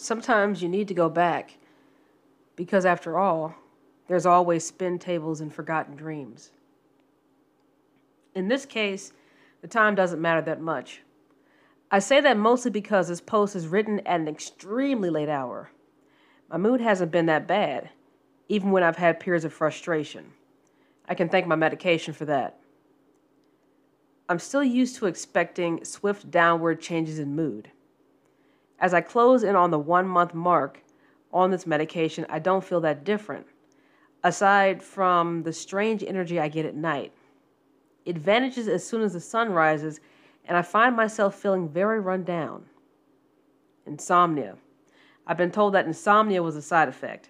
Sometimes you need to go back because, after all, there's always spin tables and forgotten dreams. In this case, the time doesn't matter that much. I say that mostly because this post is written at an extremely late hour. My mood hasn't been that bad, even when I've had periods of frustration. I can thank my medication for that. I'm still used to expecting swift downward changes in mood. As I close in on the one month mark on this medication, I don't feel that different, aside from the strange energy I get at night. It vanishes as soon as the sun rises, and I find myself feeling very run down. Insomnia. I've been told that insomnia was a side effect.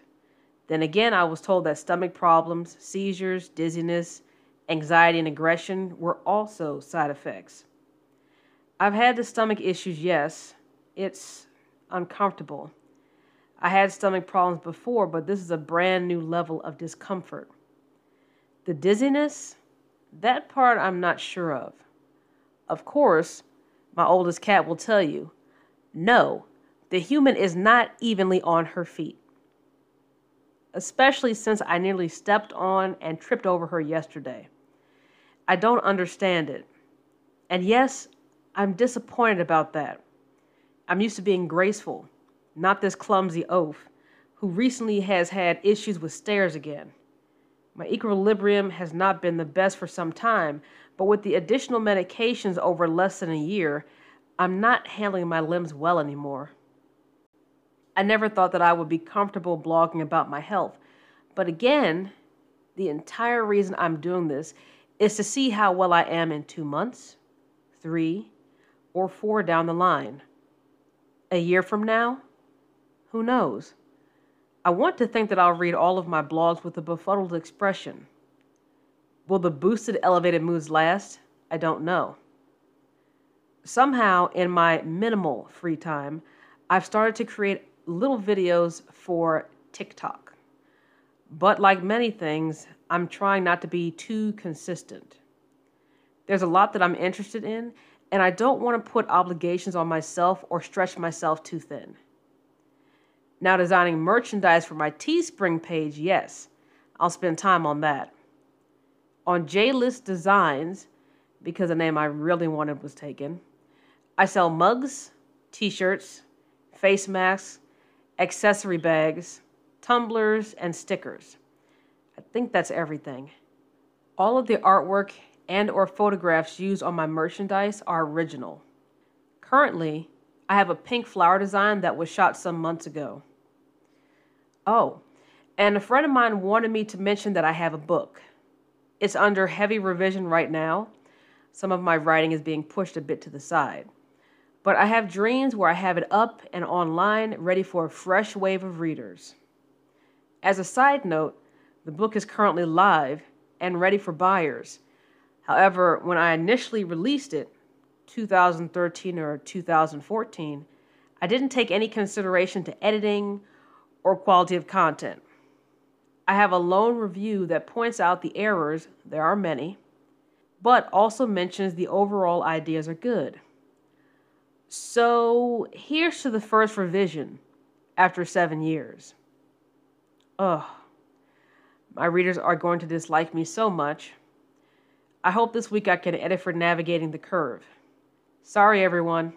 Then again, I was told that stomach problems, seizures, dizziness, anxiety, and aggression were also side effects. I've had the stomach issues, yes. It's uncomfortable. I had stomach problems before, but this is a brand new level of discomfort. The dizziness, that part I'm not sure of. Of course, my oldest cat will tell you no, the human is not evenly on her feet. Especially since I nearly stepped on and tripped over her yesterday. I don't understand it. And yes, I'm disappointed about that. I'm used to being graceful, not this clumsy oaf who recently has had issues with stairs again. My equilibrium has not been the best for some time, but with the additional medications over less than a year, I'm not handling my limbs well anymore. I never thought that I would be comfortable blogging about my health, but again, the entire reason I'm doing this is to see how well I am in two months, three, or four down the line. A year from now? Who knows? I want to think that I'll read all of my blogs with a befuddled expression. Will the boosted, elevated moods last? I don't know. Somehow, in my minimal free time, I've started to create little videos for TikTok. But like many things, I'm trying not to be too consistent. There's a lot that I'm interested in, and I don't want to put obligations on myself or stretch myself too thin. Now, designing merchandise for my Teespring page, yes, I'll spend time on that on J-List Designs, because the name I really wanted was taken, I sell mugs, t-shirts, face masks, accessory bags, tumblers, and stickers. I think that's everything. All of the artwork and or photographs used on my merchandise are original. Currently, I have a pink flower design that was shot some months ago. Oh, and a friend of mine wanted me to mention that I have a book. It's under heavy revision right now. Some of my writing is being pushed a bit to the side. But I have dreams where I have it up and online, ready for a fresh wave of readers. As a side note, the book is currently live and ready for buyers. However, when I initially released it, 2013 or 2014, I didn't take any consideration to editing or quality of content. I have a lone review that points out the errors, there are many, but also mentions the overall ideas are good. So here's to the first revision after seven years. Ugh, my readers are going to dislike me so much. I hope this week I can edit for navigating the curve. Sorry, everyone.